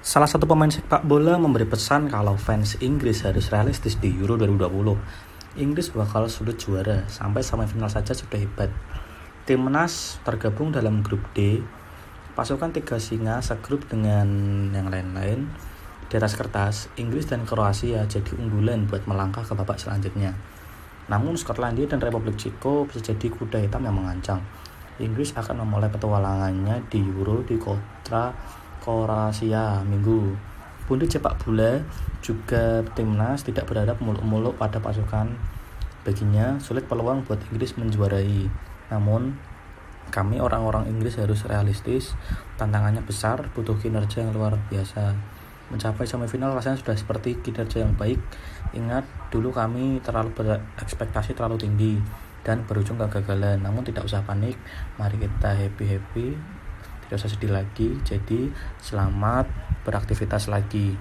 Salah satu pemain sepak bola memberi pesan kalau fans Inggris harus realistis di Euro 2020. Inggris bakal sulit juara, sampai semifinal saja sudah hebat. Timnas tergabung dalam grup D, pasukan tiga singa segrup dengan yang lain-lain. Di atas kertas, Inggris dan Kroasia jadi unggulan buat melangkah ke babak selanjutnya. Namun Skotlandia dan Republik Ceko bisa jadi kuda hitam yang mengancam. Inggris akan memulai petualangannya di Euro di kota Kroasia Minggu. Bundi sepak bola juga timnas tidak berharap muluk-muluk pada pasukan. Baginya sulit peluang buat Inggris menjuarai. Namun kami orang-orang Inggris harus realistis. Tantangannya besar, butuh kinerja yang luar biasa. Mencapai semifinal rasanya sudah seperti kinerja yang baik. Ingat, dulu kami terlalu berekspektasi terlalu tinggi dan berujung kegagalan. Namun tidak usah panik, mari kita happy-happy tidak usah sedih lagi jadi selamat beraktivitas lagi